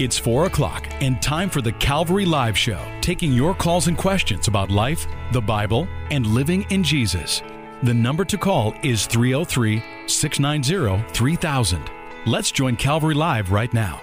It's 4 o'clock and time for the Calvary Live Show, taking your calls and questions about life, the Bible, and living in Jesus. The number to call is 303 690 3000. Let's join Calvary Live right now.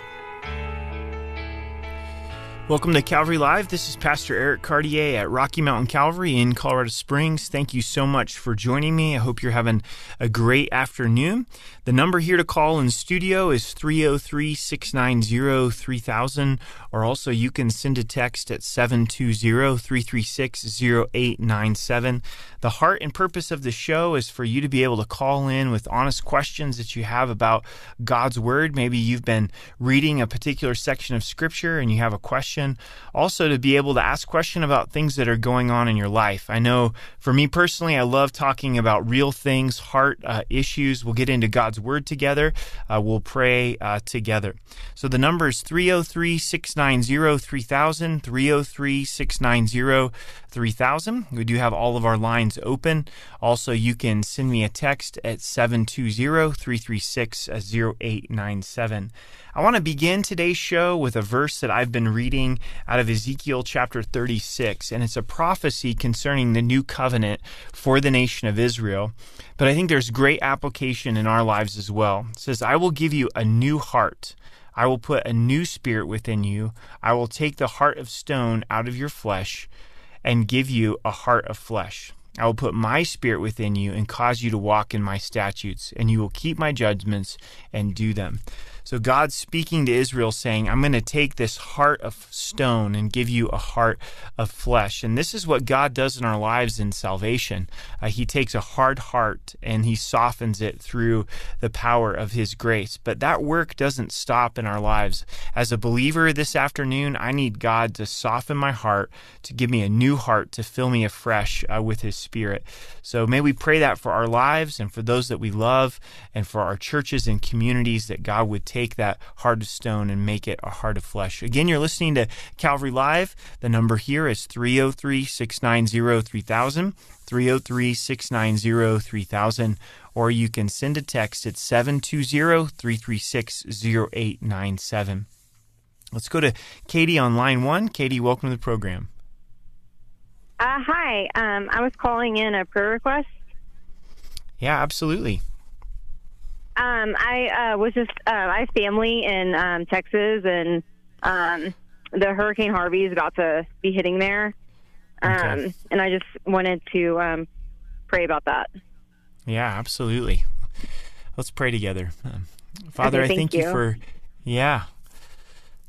Welcome to Calvary Live. This is Pastor Eric Cartier at Rocky Mountain Calvary in Colorado Springs. Thank you so much for joining me. I hope you're having a great afternoon. The number here to call in studio is 303 690 3000, or also you can send a text at 720 336 0897. The heart and purpose of the show is for you to be able to call in with honest questions that you have about God's Word. Maybe you've been reading a particular section of Scripture and you have a question. Also, to be able to ask question about things that are going on in your life. I know for me personally, I love talking about real things, heart uh, issues. We'll get into God's Word together. Uh, we'll pray uh, together. So the number is 303 690 3000, 303 690 3000. We do have all of our lines open. Also, you can send me a text at 720 336 0897. I want to begin today's show with a verse that I've been reading out of Ezekiel chapter 36, and it's a prophecy concerning the new covenant for the nation of Israel. But I think there's great application in our lives as well. It says, I will give you a new heart. I will put a new spirit within you. I will take the heart of stone out of your flesh and give you a heart of flesh. I will put my spirit within you and cause you to walk in my statutes, and you will keep my judgments and do them. So God's speaking to Israel saying, I'm going to take this heart of stone and give you a heart of flesh. And this is what God does in our lives in salvation. Uh, he takes a hard heart and he softens it through the power of his grace. But that work doesn't stop in our lives. As a believer this afternoon, I need God to soften my heart, to give me a new heart, to fill me afresh uh, with his spirit. So may we pray that for our lives and for those that we love and for our churches and communities that God would take that heart of stone and make it a heart of flesh. Again, you're listening to Calvary Live. The number here is 303 690 3000. 303 690 3000, or you can send a text at 720 336 0897. Let's go to Katie on line one. Katie, welcome to the program. Uh, hi, um, I was calling in a prayer request. Yeah, absolutely. Um, I uh, was just uh, I have family in um, Texas, and um, the Hurricane Harvey is about to be hitting there, um, Okay. and I just wanted to um, pray about that. Yeah, absolutely. Let's pray together. Um, Father, Okay, I thank thank you you. for, yeah.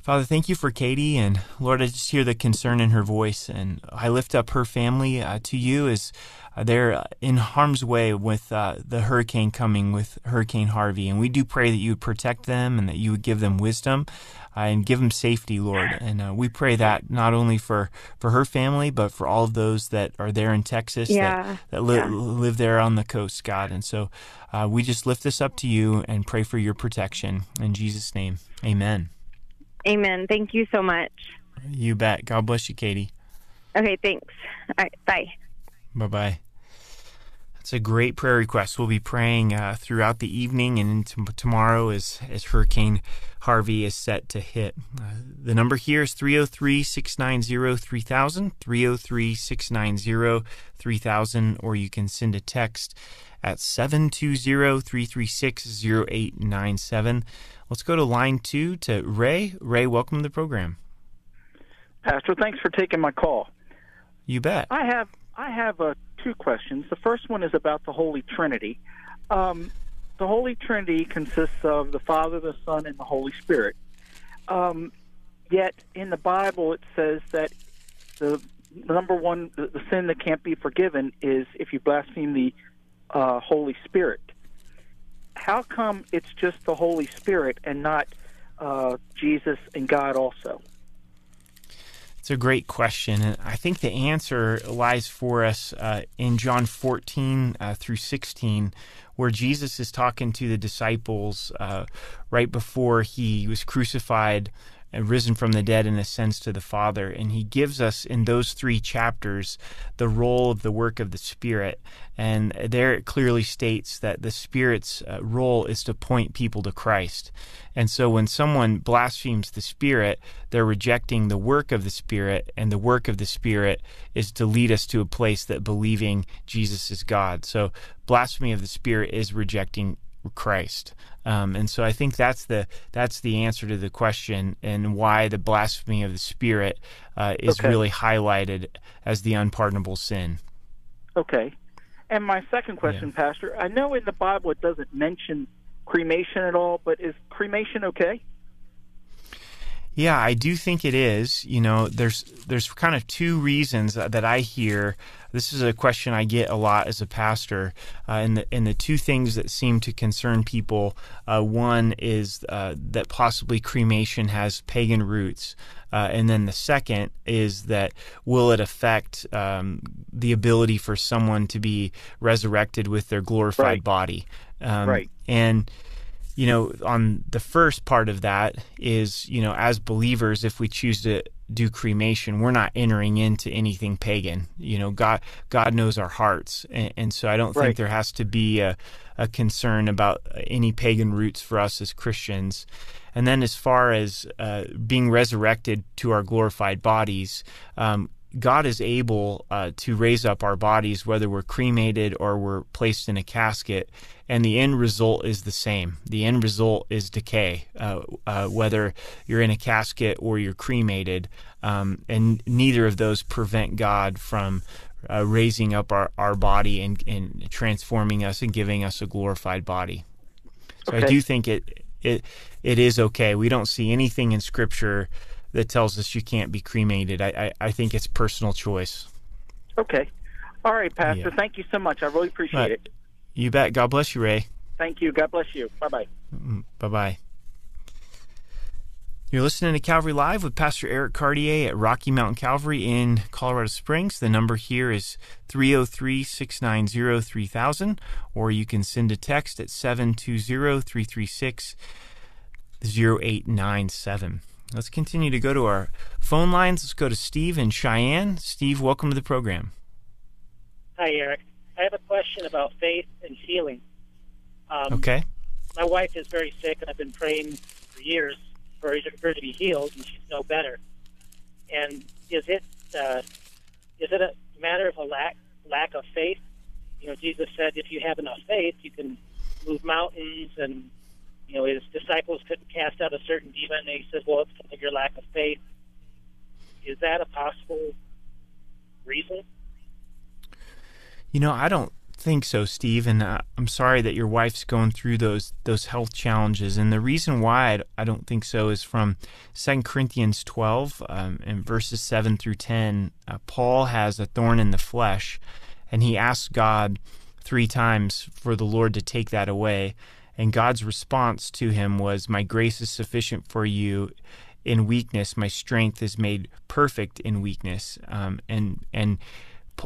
Father, thank you for Katie. And Lord, I just hear the concern in her voice. And I lift up her family uh, to you as they're uh, in harm's way with uh, the hurricane coming with Hurricane Harvey. And we do pray that you would protect them and that you would give them wisdom. Uh, and give them safety, Lord. And uh, we pray that not only for, for her family, but for all of those that are there in Texas Yeah, that, that li- yeah. live there on the coast, God. And so uh, we just lift this up to you and pray for your protection. In Jesus' name, amen. Amen. Thank you so much. You bet. God bless you, Katie. Okay, thanks. All right, bye. Bye bye. That's a great prayer request. We'll be praying uh, throughout the evening and into tomorrow as, as Hurricane Harvey is set to hit. Uh, the number here is 303 690 3000, 303 690 3000, or you can send a text at 720 336 0897. Let's go to line two to Ray. Ray, welcome to the program. Pastor, thanks for taking my call. You bet. I have I have uh, two questions. The first one is about the Holy Trinity. Um, the Holy Trinity consists of the Father, the Son, and the Holy Spirit. Um, yet in the Bible, it says that the number one, the, the sin that can't be forgiven is if you blaspheme the uh, Holy Spirit. How come it's just the Holy Spirit and not uh, Jesus and God also? It's a great question, and I think the answer lies for us uh, in John 14 uh, through 16, where Jesus is talking to the disciples uh, right before he was crucified risen from the dead and ascends to the Father. And he gives us in those three chapters the role of the work of the Spirit. And there it clearly states that the Spirit's uh, role is to point people to Christ. And so when someone blasphemes the Spirit, they're rejecting the work of the Spirit, and the work of the Spirit is to lead us to a place that believing Jesus is God. So blasphemy of the Spirit is rejecting Christ. Um, and so I think that's the that's the answer to the question and why the blasphemy of the Spirit uh, is okay. really highlighted as the unpardonable sin. Okay. And my second question, yeah. Pastor, I know in the Bible it doesn't mention cremation at all, but is cremation okay? Yeah, I do think it is. You know, there's there's kind of two reasons that I hear. This is a question I get a lot as a pastor, uh, and the and the two things that seem to concern people. Uh, one is uh, that possibly cremation has pagan roots, uh, and then the second is that will it affect um, the ability for someone to be resurrected with their glorified right. body? Um, right. And you know, on the first part of that is, you know, as believers, if we choose to do cremation, we're not entering into anything pagan. You know, God God knows our hearts, and, and so I don't right. think there has to be a, a concern about any pagan roots for us as Christians. And then, as far as uh, being resurrected to our glorified bodies, um, God is able uh, to raise up our bodies, whether we're cremated or we're placed in a casket, and the end result is the same. The end result is decay, uh, uh, whether you're in a casket or you're cremated, um, and neither of those prevent God from uh, raising up our, our body and, and transforming us and giving us a glorified body. So okay. I do think it it it is okay. We don't see anything in Scripture that tells us you can't be cremated. I, I, I think it's personal choice. Okay. All right, Pastor. Yeah. Thank you so much. I really appreciate it. You bet. God bless you, Ray. Thank you. God bless you. Bye bye. Bye bye. You're listening to Calvary Live with Pastor Eric Cartier at Rocky Mountain Calvary in Colorado Springs. The number here is 303 690 3000, or you can send a text at 720 336 0897. Let's continue to go to our phone lines. Let's go to Steve in Cheyenne. Steve, welcome to the program. Hi, Eric. I have a question about faith and healing. Um, okay. My wife is very sick, and I've been praying for years for her to be healed, and she's no better. And is it uh, is it a matter of a lack lack of faith? You know, Jesus said, if you have enough faith, you can move mountains and you know, his disciples couldn't cast out a certain demon. And he says, well, it's because of your lack of faith. Is that a possible reason? You know, I don't think so, Steve, and uh, I'm sorry that your wife's going through those those health challenges. And the reason why I don't think so is from 2 Corinthians 12 um, and verses 7 through 10. Uh, Paul has a thorn in the flesh, and he asks God three times for the Lord to take that away. And God's response to him was, My grace is sufficient for you in weakness. My strength is made perfect in weakness. Um, and, and,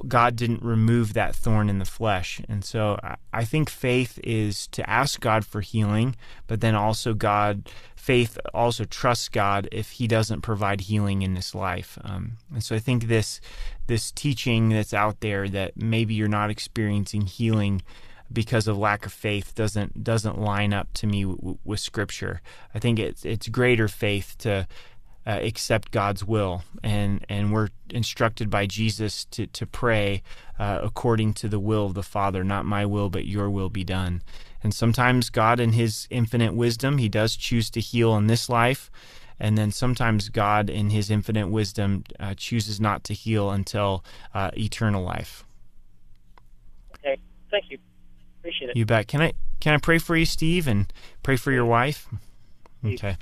God didn't remove that thorn in the flesh. And so I think faith is to ask God for healing, but then also God, faith also trusts God if He doesn't provide healing in this life. Um, and so I think this this teaching that's out there that maybe you're not experiencing healing because of lack of faith doesn't doesn't line up to me w- with Scripture. I think it's it's greater faith to uh, accept God's will, and and we're instructed by Jesus to to pray uh, according to the will of the Father, not my will, but Your will be done. And sometimes God, in His infinite wisdom, He does choose to heal in this life. And then sometimes God, in His infinite wisdom, uh, chooses not to heal until uh, eternal life. Okay, thank you. Appreciate it. You bet. Can I can I pray for you, Steve, and pray for your wife? Okay.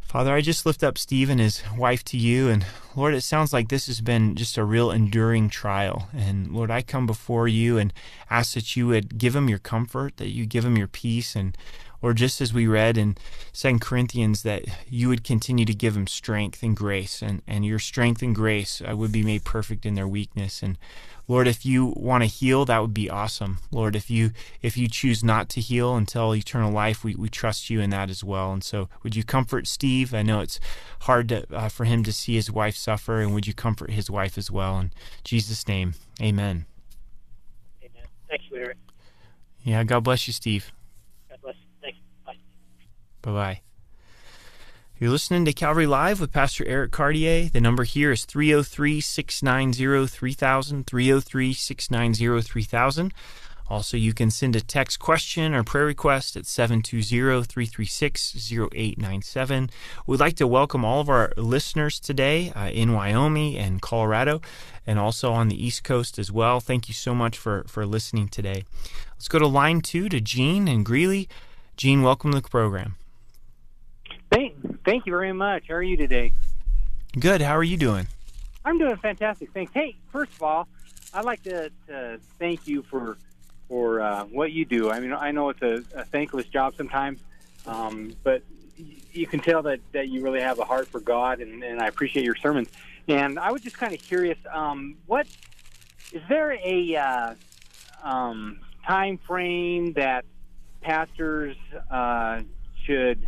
Father, I just lift up Steve and his wife to you. And Lord, it sounds like this has been just a real enduring trial. And Lord, I come before you and ask that you would give him your comfort, that you give him your peace. And Lord, just as we read in Second Corinthians, that you would continue to give them strength and grace, and, and your strength and grace uh, would be made perfect in their weakness. And Lord, if you want to heal, that would be awesome. Lord, if you if you choose not to heal until eternal life, we, we trust you in that as well. And so, would you comfort Steve? I know it's hard to, uh, for him to see his wife suffer, and would you comfort his wife as well? In Jesus' name, Amen. Amen. Thank you, Eric. Yeah, God bless you, Steve. God bless. Thank you. Bye. Bye bye. You're listening to Calvary Live with Pastor Eric Cartier. The number here is 303 690 3000. 303 690 3000. Also, you can send a text question or prayer request at 720 336 0897. We'd like to welcome all of our listeners today uh, in Wyoming and Colorado and also on the East Coast as well. Thank you so much for, for listening today. Let's go to line two to Gene and Greeley. Gene, welcome to the program. Thank, thank you very much. How are you today? Good. How are you doing? I'm doing fantastic. Thanks. Hey, first of all, I'd like to, to thank you for for uh, what you do. I mean, I know it's a, a thankless job sometimes, um, but you can tell that, that you really have a heart for God, and, and I appreciate your sermons. And I was just kind of curious, um, what is there a uh, um, time frame that pastors uh, should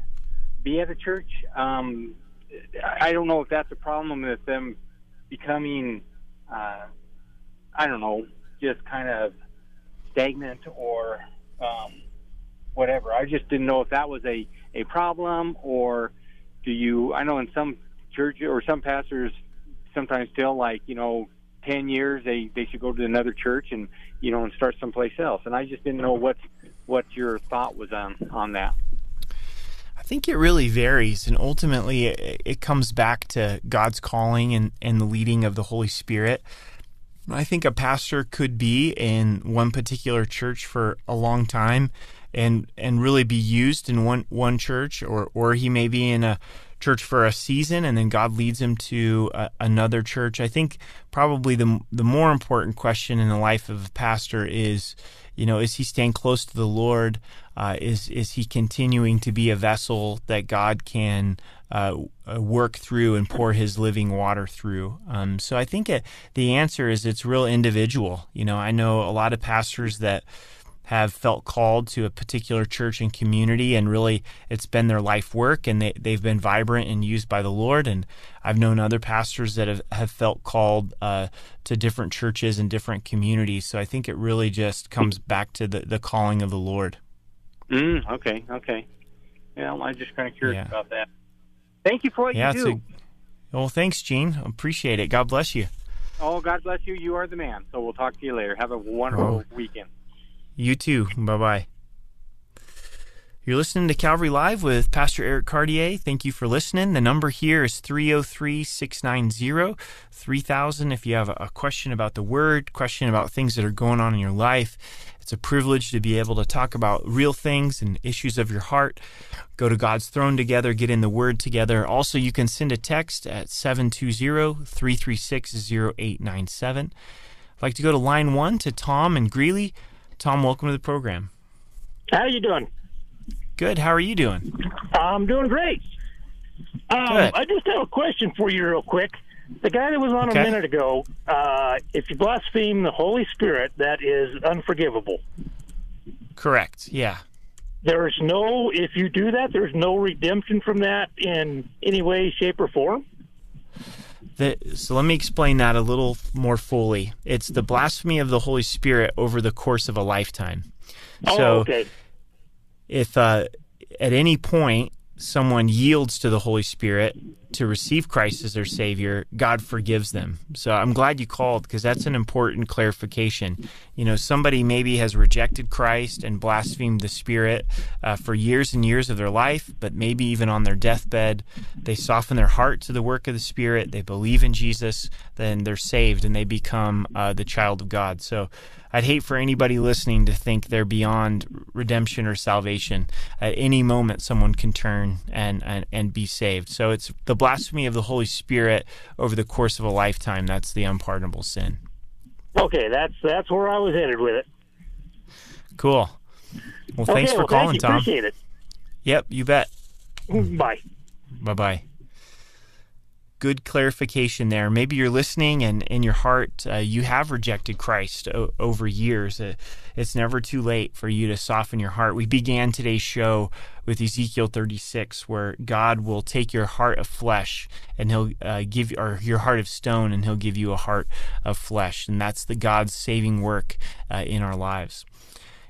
be at a church? Um, I don't know if that's a problem with them becoming, uh, I don't know, just kind of stagnant or um, whatever. I just didn't know if that was a, a problem or do you, I know in some church or some pastors sometimes feel like, you know, 10 years they, they should go to another church and, you know, and start someplace else. And I just didn't know what, what your thought was on, on that. I think it really varies, and ultimately it, it comes back to God's calling and, and the leading of the Holy Spirit. I think a pastor could be in one particular church for a long time and and really be used in one one church or or he may be in a church for a season and then God leads him to a, another church. I think probably the the more important question in the life of a pastor is you know, is he staying close to the Lord? Uh, is is he continuing to be a vessel that God can uh, work through and pour His living water through? Um, so I think it, the answer is it's real individual. You know, I know a lot of pastors that have felt called to a particular church and community and really it's been their life work and they, they've been vibrant and used by the Lord. And I've known other pastors that have, have felt called uh, to different churches and different communities. So I think it really just comes back to the, the calling of the Lord. Mm, okay, okay. Yeah, I'm just kind of curious yeah. about that. Thank you for what yeah, you do. A, well, thanks, Gene. Appreciate it. God bless you. Oh, God bless you. You are the man. So we'll talk to you later. Have a wonderful oh. weekend. You too. Bye bye. You're listening to Calvary Live with Pastor Eric Cartier. Thank you for listening. The number here is 303 690 3000. If you have a question about the Word, question about things that are going on in your life, it's a privilege to be able to talk about real things and issues of your heart. Go to God's throne together, get in the Word together. Also, you can send a text at 720 336 0897. I'd like to go to line one to Tom and Greeley. Tom, welcome to the program. How are you doing? Good. How are you doing? I'm doing great. Um, I just have a question for you, real quick. The guy that was on okay. a minute ago, uh, if you blaspheme the Holy Spirit, that is unforgivable. Correct. Yeah. There's no, if you do that, there's no redemption from that in any way, shape, or form. The, so let me explain that a little more fully. It's the blasphemy of the Holy Spirit over the course of a lifetime. Oh, so okay. if uh, at any point someone yields to the Holy Spirit to receive Christ as their Savior, God forgives them. So I'm glad you called because that's an important clarification. You know, somebody maybe has rejected Christ and blasphemed the Spirit uh, for years and years of their life, but maybe even on their deathbed, they soften their heart to the work of the Spirit, they believe in Jesus, then they're saved and they become uh, the child of God. So I'd hate for anybody listening to think they're beyond redemption or salvation. At any moment, someone can turn and, and, and be saved. So it's the blasphemy of the Holy Spirit over the course of a lifetime. That's the unpardonable sin. Okay, that's that's where I was headed with it. Cool. Well, thanks okay, for well, calling, thank Tom. Appreciate it. Yep, you bet. Bye. Bye bye. Good clarification there. Maybe you're listening and in your heart uh, you have rejected Christ o- over years. Uh, it's never too late for you to soften your heart. We began today's show with Ezekiel 36, where God will take your heart of flesh and He'll uh, give or your heart of stone, and He'll give you a heart of flesh, and that's the God's saving work uh, in our lives.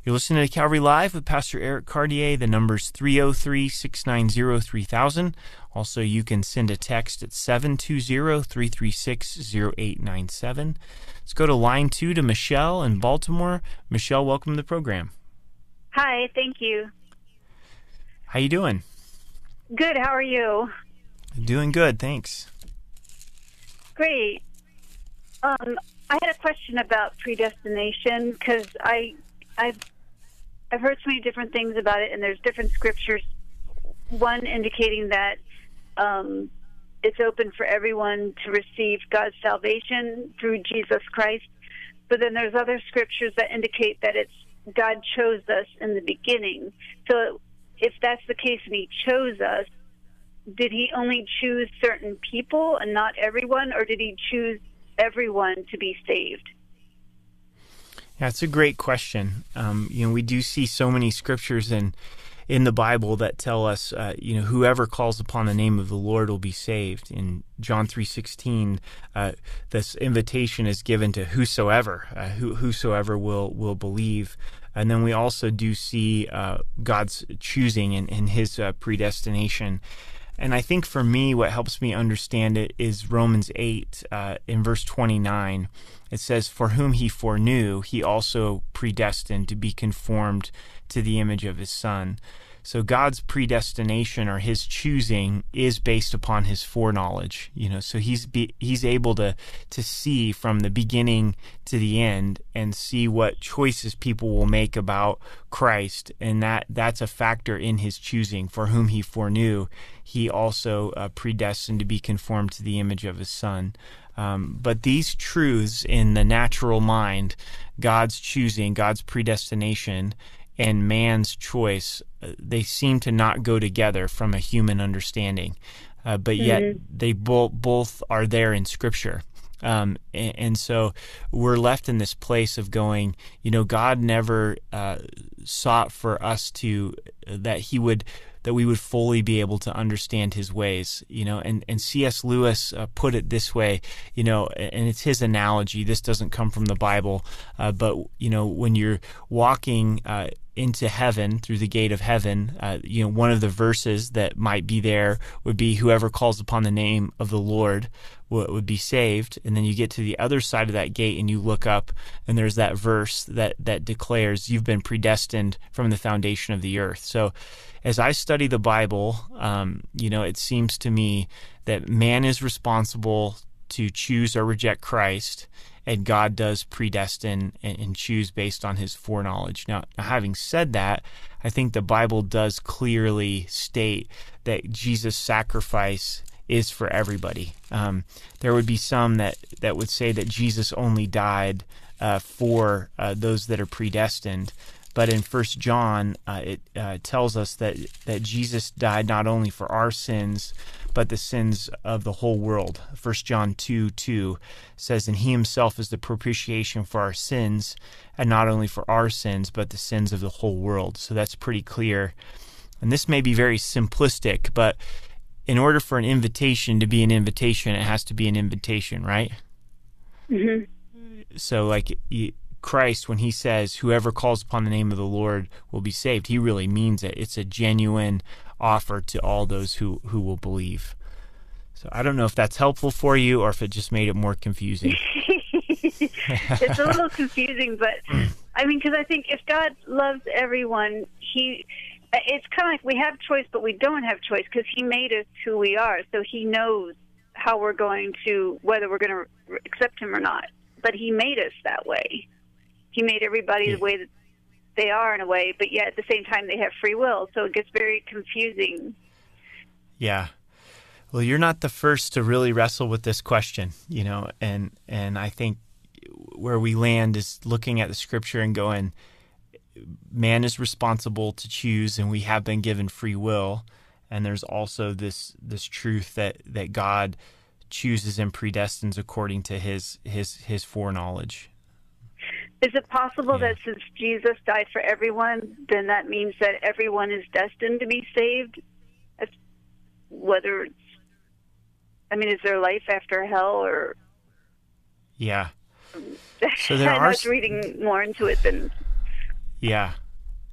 You're listening to Calvary Live with Pastor Eric Cartier. The number's 303 690 3000. Also, you can send a text at 720 336 0897. Let's go to line two to Michelle in Baltimore. Michelle, welcome to the program. Hi, thank you. How you doing? Good, how are you? Doing good, thanks. Great. Um, I had a question about predestination because I, I've I've heard so many different things about it, and there's different scriptures. One indicating that um, it's open for everyone to receive God's salvation through Jesus Christ, but then there's other scriptures that indicate that it's God chose us in the beginning. So, if that's the case, and He chose us, did He only choose certain people and not everyone, or did He choose everyone to be saved? It's a great question. Um, you know, we do see so many scriptures in in the Bible that tell us, uh, you know, whoever calls upon the name of the Lord will be saved. In John three sixteen, uh, this invitation is given to whosoever, uh, who, whosoever will will believe. And then we also do see uh, God's choosing and, and His uh, predestination. And I think for me, what helps me understand it is Romans 8 uh, in verse 29 it says, For whom he foreknew, he also predestined to be conformed to the image of his Son. So God's predestination or his choosing is based upon his foreknowledge, you know. So he's be, he's able to to see from the beginning to the end and see what choices people will make about Christ, and that that's a factor in his choosing. For whom he foreknew, he also uh, predestined to be conformed to the image of his Son. Um, but these truths in the natural mind, God's choosing, God's predestination, and man's choice, they seem to not go together from a human understanding. Uh, but yet mm-hmm. they both both are there in Scripture. Um, and, and, so we're left in this place of going, you know, God never uh, sought for us to that He would that we would fully be able to understand his ways, you know, and, and C.S. Lewis uh, put it this way, you know, and it's his analogy. This doesn't come from the Bible, uh, but, you know, when you're walking, uh, into heaven through the gate of heaven. Uh, you know, one of the verses that might be there would be whoever calls upon the name of the Lord would, would be saved. And then you get to the other side of that gate and you look up and there's that verse that, that declares you've been predestined from the foundation of the earth. So as I study the Bible, um, you know, it seems to me that man is responsible to choose or reject Christ, and God does predestine and, and choose based on his foreknowledge. Now, having said that, I think the Bible does clearly state that Jesus' sacrifice is for everybody. Um, there would be some that, that would say that Jesus only died uh, for uh, those that are predestined. But in First John, uh, it uh, tells us that that Jesus died not only for our sins, but the sins of the whole world. First John two two says, "And He Himself is the propitiation for our sins, and not only for our sins, but the sins of the whole world." So that's pretty clear. And this may be very simplistic, but in order for an invitation to be an invitation, it has to be an invitation, right? Mm-hmm. So, like, Christ, when he says, whoever calls upon the name of the Lord will be saved, he really means it. It's a genuine offer to all those who, who will believe. So I don't know if that's helpful for you or if it just made it more confusing. it's a little confusing, but I mean, because I think if God loves everyone, he. It's kind of like we have choice, but we don't have choice because He made us who we are. So He knows how we're going to, whether we're going to accept Him or not. But He made us that way he made everybody yeah. the way that they are in a way, but yet at the same time they have free will. So it gets very confusing. Yeah. Well, you're not the first to really wrestle with this question, you know, and and I think where we land is looking at the scripture and going, man is responsible to choose, and we have been given free will. And there's also this this truth that that God chooses and predestines according to his his his foreknowledge. Is it possible yeah. that since Jesus died for everyone, then that means that everyone is destined to be saved? Whether it's, I mean, is there life after hell or? Yeah. So there I are. was reading more into it than. Yeah,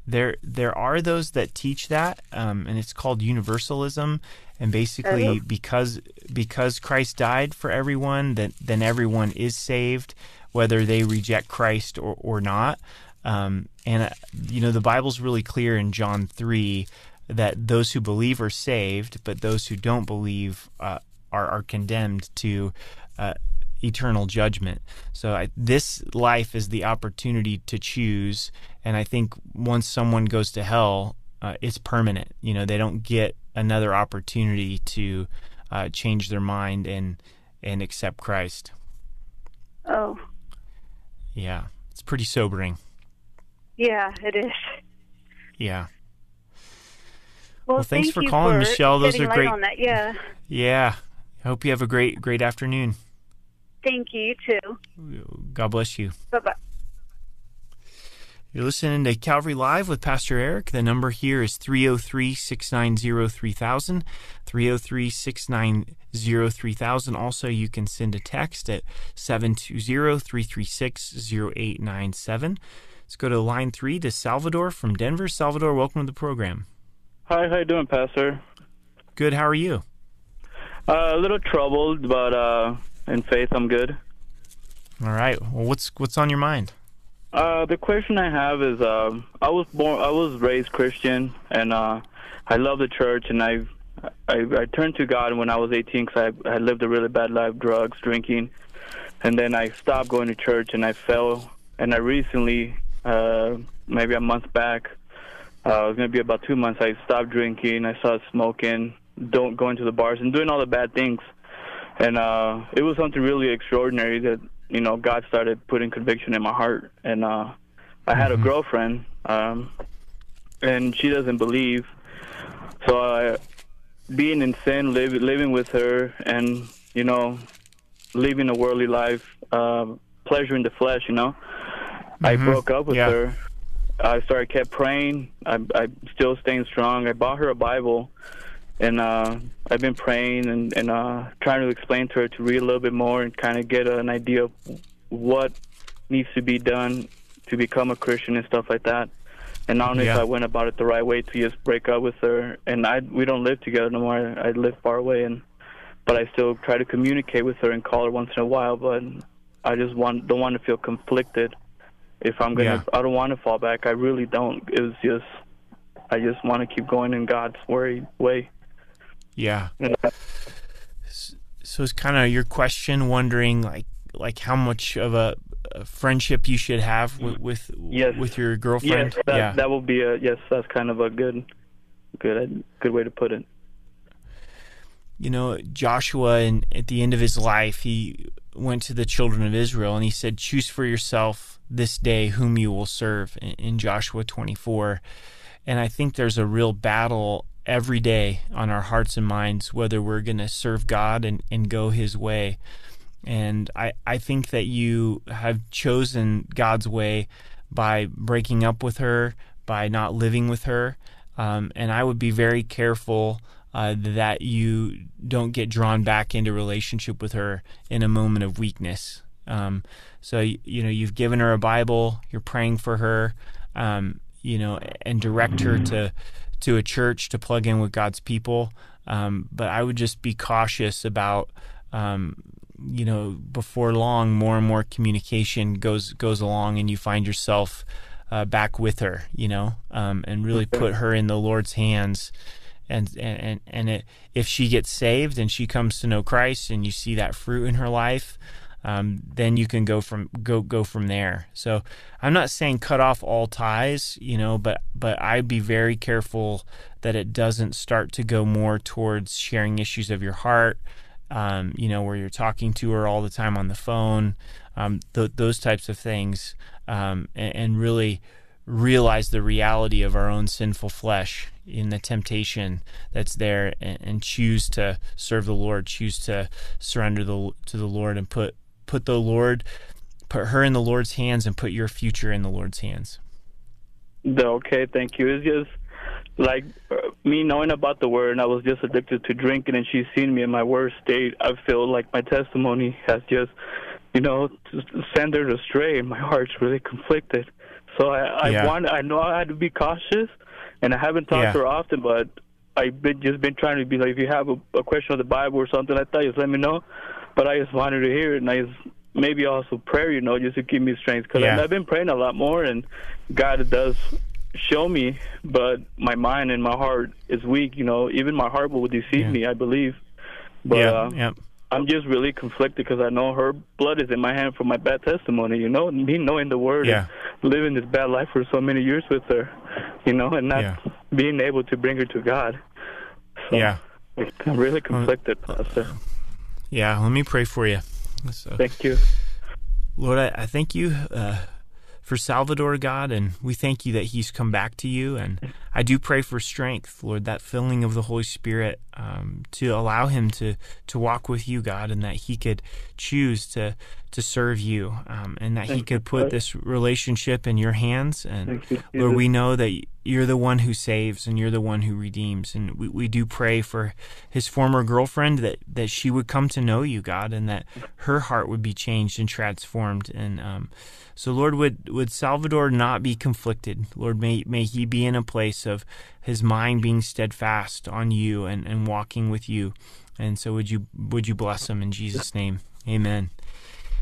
there there are those that teach that, um, and it's called universalism. And basically, oh. because because Christ died for everyone, that then everyone is saved, whether they reject Christ or or not. Um, and uh, you know the Bible's really clear in John three that those who believe are saved, but those who don't believe uh, are are condemned to uh, eternal judgment. So I, this life is the opportunity to choose, and I think once someone goes to hell, uh, it's permanent. You know, they don't get another opportunity to uh, change their mind and and accept Christ. Oh. Yeah, it's pretty sobering. Yeah, it is. Yeah. Well, well thanks for calling, for Michelle. Those are great. Yeah. Yeah. I hope you have a great, great afternoon. Thank you, you too. God bless you. Bye bye. You're listening to Calvary Live with Pastor Eric. The number here is 303 690 3000. 303 690 3000. Also, you can send a text at 720 336 0897. Let's go to line three to Salvador from Denver. Salvador, welcome to the program. Hi, how you doing, Pastor? Good. How are you? Uh, a little troubled, but uh, in faith, I'm good. All right. Well, what's what's on your mind? Uh, the question I have is, uh, I was born, I was raised Christian, and uh, I love the church, and I, I, I turned to God when I was 18 because I, I lived a really bad life, drugs, drinking, and then I stopped going to church, and I fell, and I recently, uh, maybe a month back, uh, it was gonna be about two months. I stopped drinking, I started smoking, don't going to the bars, and doing all the bad things and uh, it was something really extraordinary that you know God started putting conviction in my heart, and uh, I had mm-hmm. a girlfriend, um, and she doesn't believe, so I, being in sin, live, living with her, and you know, living a worldly life, uh, pleasure in the flesh, you know, mm-hmm. I broke up with yeah. her. I started kept praying. I, I'm still staying strong. I bought her a Bible and uh, I've been praying and, and uh, trying to explain to her to read a little bit more and kind of get an idea of what needs to be done to become a Christian and stuff like that. And not only yeah. if I went about it the right way to just break up with her, and I we don't live together no more. I, I live far away, and but I still try to communicate with her and call her once in a while. But I just want don't want to feel conflicted. If I'm gonna, yeah. I don't want to fall back. I really don't. It was just I just want to keep going in God's way. Yeah. So it's kind of your question, wondering like like how much of a, a friendship you should have with with, yes. with your girlfriend. Yes, that, yeah, that will be a yes. That's kind of a good good good way to put it. You know, Joshua, and at the end of his life, he went to the children of Israel and he said, "Choose for yourself this day whom you will serve." In Joshua twenty four, and I think there's a real battle every day on our hearts and minds whether we're going to serve God and, and go His way. And I, I think that you have chosen God's way by breaking up with her, by not living with her. Um, and I would be very careful uh, that you don't get drawn back into relationship with her in a moment of weakness. Um, so you know you've given her a Bible, you're praying for her, um, you know, and direct her to to a church to plug in with God's people. Um, but I would just be cautious about, um, you know, before long, more and more communication goes goes along, and you find yourself uh, back with her, you know, um, and really put her in the Lord's hands. And and and it, if she gets saved and she comes to know Christ, and you see that fruit in her life, um, then you can go from go go from there. So I'm not saying cut off all ties, you know, but but I'd be very careful that it doesn't start to go more towards sharing issues of your heart. Um, you know, where you're talking to her all the time on the phone, um, th- those types of things, um, and, and, really, realize the reality of our own sinful flesh in the temptation that's there and, and, choose to serve the Lord, choose to surrender the, to the Lord and put put the Lord put her in the Lord's hands and put your future in the Lord's hands. Okay, thank you. It's just like uh, me knowing about the word and I was just addicted to drinking and she's seen me in my worst state. I feel like my testimony has just you know, send her astray. My heart's really conflicted. So I, I yeah. want, I know I had to be cautious, and I haven't talked yeah. to her often, but I've been just been trying to be like, if you have a, a question of the Bible or something like that, just let me know. But I just wanted to hear it, and I just maybe also prayer, you know, just to give me strength because yeah. I've been praying a lot more, and God does show me, but my mind and my heart is weak. You know, even my heart will deceive yeah. me. I believe. But, yeah. Uh, yeah. I'm just really conflicted because I know her blood is in my hand for my bad testimony. You know, me knowing the word yeah. and living this bad life for so many years with her, you know, and not yeah. being able to bring her to God. So yeah, I'm really conflicted, Pastor. Yeah, let me pray for you. So, thank you, Lord. I, I thank you. Uh, for Salvador, God, and we thank you that he's come back to you. And I do pray for strength, Lord, that filling of the Holy Spirit um, to allow him to to walk with you, God, and that he could choose to to serve you, um, and that thank he could put this relationship in your hands. And Lord, we know that you're the one who saves and you're the one who redeems. And we, we do pray for his former girlfriend that, that she would come to know you, God, and that her heart would be changed and transformed. And um, so, Lord, would, would Salvador not be conflicted? Lord, may, may he be in a place of his mind being steadfast on you and, and walking with you. And so, would you would you bless him in Jesus' name? Amen.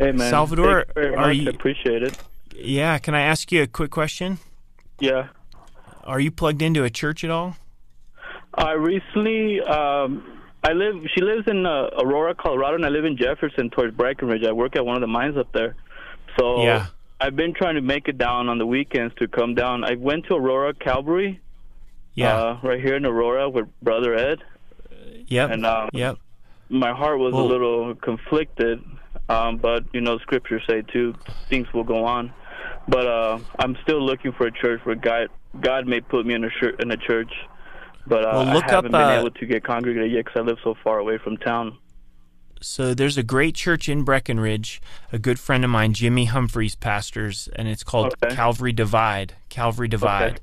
Amen. Salvador, are you appreciate it? Yeah. Can I ask you a quick question? Yeah. Are you plugged into a church at all? I recently. Um, I live. She lives in uh, Aurora, Colorado, and I live in Jefferson, towards Breckenridge. I work at one of the mines up there. So yeah. I've been trying to make it down on the weekends to come down. I went to Aurora Calvary. Yeah. Uh, right here in Aurora with Brother Ed. Yep. And um, yep. My heart was a little conflicted, um, but you know, scriptures say too, things will go on. But uh, I'm still looking for a church where God God may put me in a sh- in a church, but uh, well, I haven't up, been uh, able to get congregated yet because I live so far away from town. So there's a great church in Breckenridge. A good friend of mine, Jimmy Humphreys, pastors, and it's called okay. Calvary Divide. Calvary Divide. Okay.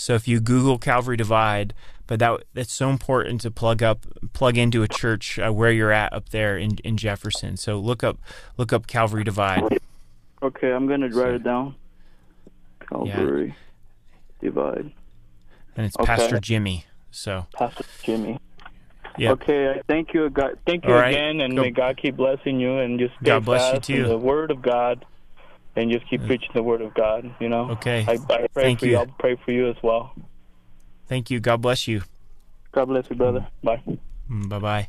So if you Google Calvary Divide, but that that's so important to plug up, plug into a church uh, where you're at up there in, in Jefferson. So look up look up Calvary Divide. Okay, I'm gonna write so, it down. Calvary yeah. Divide. And it's okay. Pastor Jimmy. So Pastor Jimmy. Yep. Okay, thank you, God. Thank you right. again, and Go. may God keep blessing you, and just stay God bless you too. the Word of God, and just keep preaching the Word of God. You know. Okay. I, I pray Thank for you. I'll pray for you as well. Thank you. God bless you. God bless you, brother. Bye. Mm, bye bye.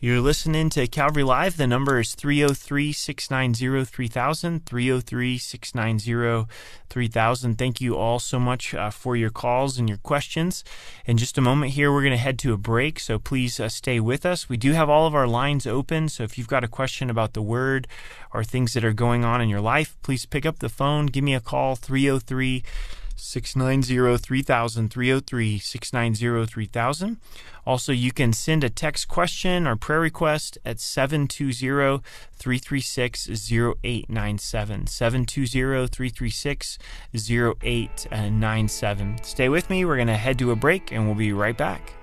You're listening to Calvary Live. The number is 303 690 3000. 303 690 3000. Thank you all so much uh, for your calls and your questions. In just a moment here, we're going to head to a break, so please uh, stay with us. We do have all of our lines open, so if you've got a question about the Word or things that are going on in your life, please pick up the phone. Give me a call, 303 303 690 3000. Also, you can send a text question or prayer request at 720 336 0897. 720 336 0897. Stay with me. We're going to head to a break and we'll be right back.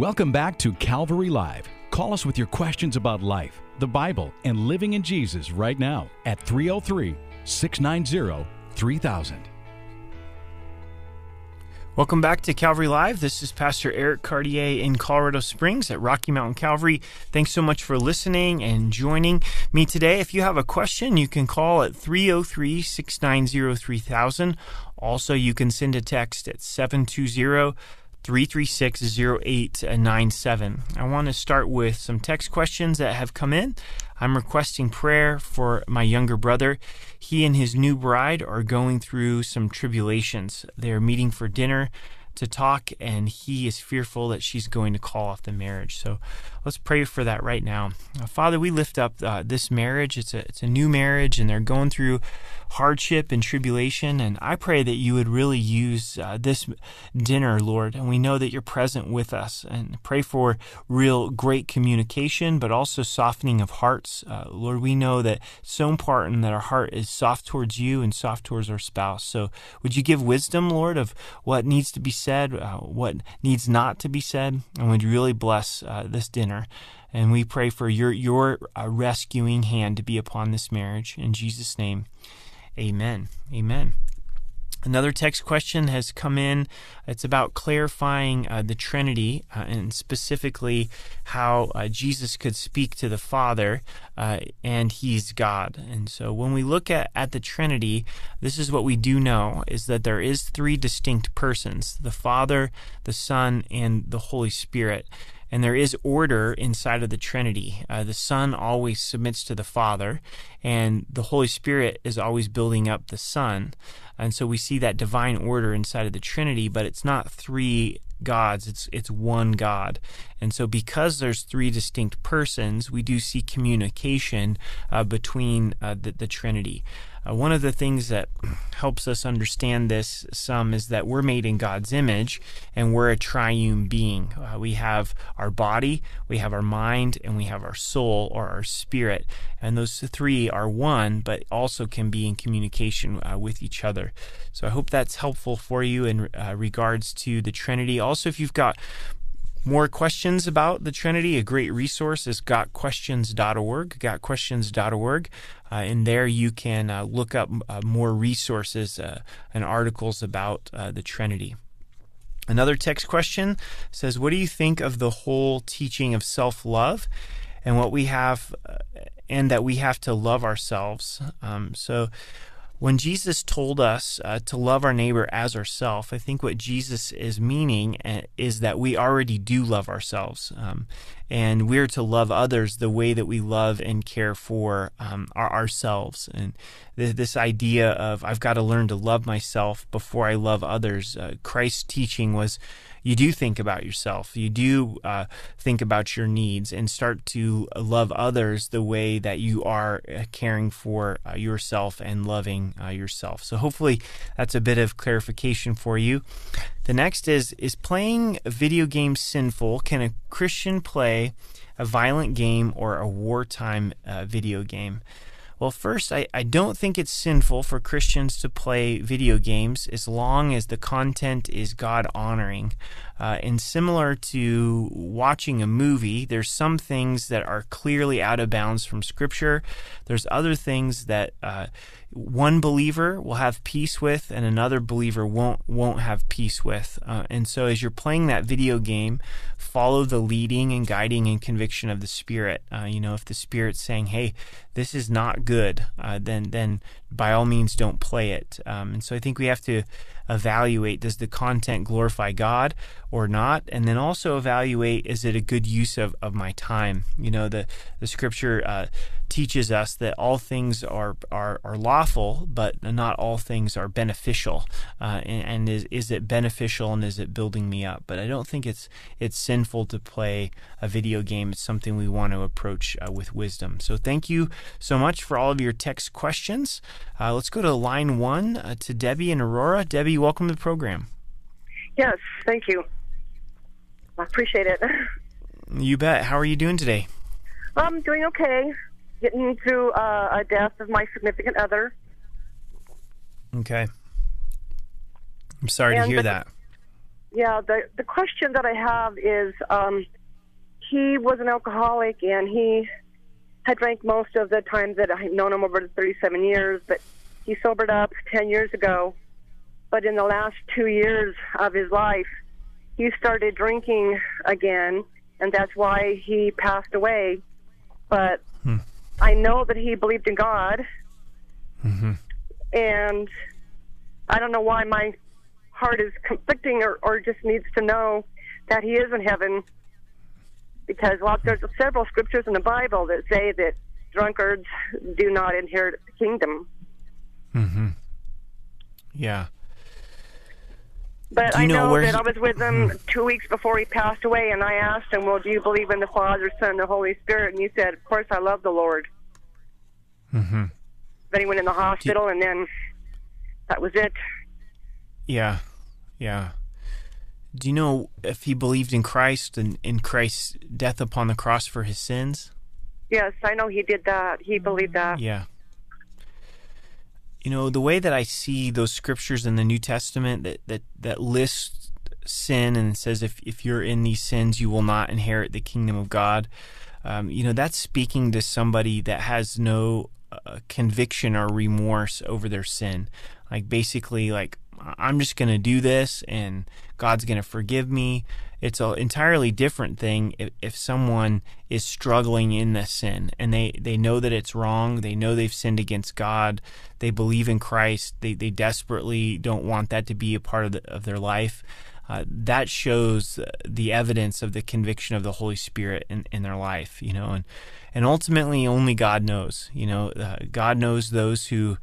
Welcome back to Calvary Live. Call us with your questions about life, the Bible, and living in Jesus right now at 303 690 3000. Welcome back to Calvary Live. This is Pastor Eric Cartier in Colorado Springs at Rocky Mountain Calvary. Thanks so much for listening and joining me today. If you have a question, you can call at 303 690 3000. Also, you can send a text at 720 336 0897. I want to start with some text questions that have come in. I'm requesting prayer for my younger brother. He and his new bride are going through some tribulations. They're meeting for dinner to talk, and he is fearful that she's going to call off the marriage. So let's pray for that right now. Uh, Father, we lift up uh, this marriage. It's a it's a new marriage, and they're going through hardship and tribulation. And I pray that you would really use uh, this dinner, Lord. And we know that you're present with us. And pray for real great communication, but also softening of hearts. Uh, Lord, we know that it's so important that our heart is soft towards you and soft towards our spouse. So would you give wisdom, Lord, of what needs to be said, uh, what needs not to be said, and would you really bless uh, this dinner? And we pray for your your uh, rescuing hand to be upon this marriage in Jesus' name. Amen. Amen. Another text question has come in. It's about clarifying uh, the Trinity uh, and specifically how uh, Jesus could speak to the Father uh, and He's God. And so when we look at, at the Trinity, this is what we do know is that there is three distinct persons the Father, the Son, and the Holy Spirit and there is order inside of the Trinity. Uh, the Son always submits to the Father, and the Holy Spirit is always building up the Son. And so we see that divine order inside of the Trinity, but it's not three gods it's it's one god and so because there's three distinct persons we do see communication uh, between uh, the, the trinity uh, one of the things that helps us understand this some is that we're made in God's image and we're a triune being. Uh, we have our body, we have our mind, and we have our soul or our spirit. And those three are one, but also can be in communication uh, with each other. So I hope that's helpful for you in uh, regards to the Trinity. Also, if you've got more questions about the Trinity, a great resource is gotquestions.org, gotquestions.org. Uh, and there you can uh, look up uh, more resources and articles about the Trinity. Another text question says, What do you think of the whole teaching of self love and what we have, and that we have to love ourselves? Um, so, when Jesus told us uh, to love our neighbor as ourselves, I think what Jesus is meaning uh, is that we already do love ourselves. Um, and we're to love others the way that we love and care for um, our, ourselves. And th- this idea of I've got to learn to love myself before I love others, uh, Christ's teaching was you do think about yourself. You do uh, think about your needs and start to love others the way that you are uh, caring for uh, yourself and loving uh, yourself. So hopefully that's a bit of clarification for you. The next is is playing video games sinful? Can a Christian play a violent game or a wartime uh, video game? Well, first, I, I don't think it's sinful for Christians to play video games as long as the content is God honoring. Uh, and similar to watching a movie, there's some things that are clearly out of bounds from Scripture. There's other things that uh, one believer will have peace with, and another believer won't won't have peace with. Uh, and so, as you're playing that video game, follow the leading and guiding and conviction of the Spirit. Uh, you know, if the Spirit's saying, "Hey, this is not good," uh, then then by all means don't play it. Um, and so, I think we have to evaluate does the content glorify God or not, and then also evaluate is it a good use of, of my time. You know, the the Scripture uh, teaches us that all things are are, are lawful, but not all things are beneficial. Uh, and, and, is is it beneficial and is it building me up? But I don't think it's it's sinful to play a video game. It's something we want to approach uh, with wisdom. So thank you so much for all of your text questions. Uh, let's go to line one uh, to Debbie and Aurora. Debbie, welcome to the program. Yes, thank you. I appreciate it. You bet. How are you doing today? I'm doing okay. Getting through uh, a death of my significant other. Okay. I'm sorry and to hear the, that. Yeah, the the question that I have is, um, he was an alcoholic and he had drank most of the time that I've known him over 37 years, but he sobered up 10 years ago but in the last two years of his life, he started drinking again, and that's why he passed away. But. I know that he believed in God, Mm-hmm. and I don't know why my heart is conflicting or, or just needs to know that he is in heaven because well, there's several scriptures in the Bible that say that drunkards do not inherit the kingdom. Mm-hmm. Yeah. But you I know know, that he- I was with him two weeks before he passed away, and I asked him, "Well, do you believe in the Father, Son, and the Holy Spirit?" And he said, "Of course, I love the Lord." Mm-hmm. Then he went in the hospital, and then that was it. Yeah. Yeah. Do you know if he believed in Christ and in Christ's death upon the cross for his sins? Yes, I know he did that. He believed that. Yeah. You know, the way that I see those scriptures in the New Testament that that that lists sin and says if if you're in these sins you will not inherit the kingdom of God. Um, you know, that's speaking to somebody that has no uh, conviction or remorse over their sin. Like basically like I'm just going to do this and God's going to forgive me. It's an entirely different thing if, if someone is struggling in the sin and they, they know that it's wrong. They know they've sinned against God. They believe in Christ. They, they desperately don't want that to be a part of, the, of their life. Uh, that shows the evidence of the conviction of the Holy Spirit in, in their life, you know, and, and ultimately only God knows, you know, uh, God knows those who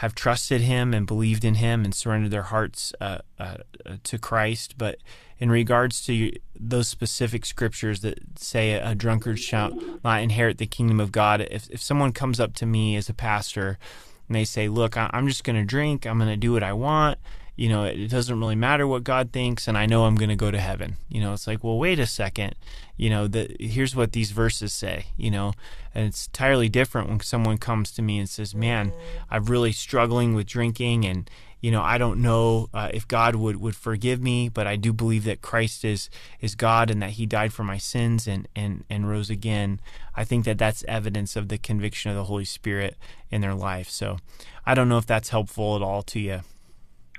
have trusted him and believed in him and surrendered their hearts uh, uh, to Christ. But in regards to those specific scriptures that say a drunkard shall not inherit the kingdom of God, if, if someone comes up to me as a pastor and they say, Look, I'm just going to drink, I'm going to do what I want. You know, it doesn't really matter what God thinks, and I know I'm going to go to heaven. You know, it's like, well, wait a second. You know, the, here's what these verses say. You know, and it's entirely different when someone comes to me and says, "Man, I'm really struggling with drinking, and you know, I don't know uh, if God would, would forgive me, but I do believe that Christ is is God and that He died for my sins and and and rose again." I think that that's evidence of the conviction of the Holy Spirit in their life. So, I don't know if that's helpful at all to you.